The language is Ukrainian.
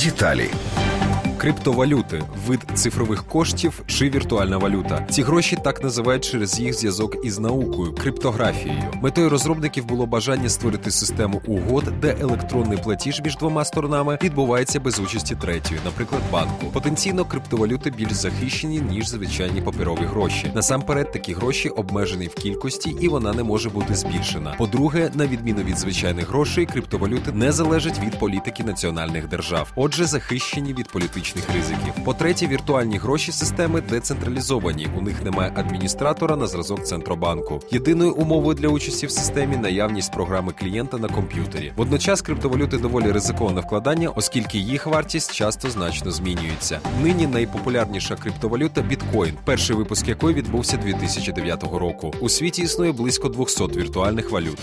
Детали. Криптовалюти вид цифрових коштів чи віртуальна валюта. Ці гроші так називають через їх зв'язок із наукою, криптографією. Метою розробників було бажання створити систему угод, де електронний платіж між двома сторонами відбувається без участі третьої, наприклад, банку. Потенційно криптовалюти більш захищені ніж звичайні паперові гроші. Насамперед, такі гроші обмежені в кількості і вона не може бути збільшена. По-друге, на відміну від звичайних грошей, криптовалюти не залежать від політики національних держав, отже, захищені від політичних політичних ризиків. По-третє, віртуальні гроші системи децентралізовані. У них немає адміністратора на зразок центробанку. Єдиною умовою для участі в системі наявність програми клієнта на комп'ютері. Водночас криптовалюти доволі ризиковане вкладання, оскільки їх вартість часто значно змінюється. Нині найпопулярніша криптовалюта біткоін, перший випуск якої відбувся 2009 року. У світі існує близько 200 віртуальних валют.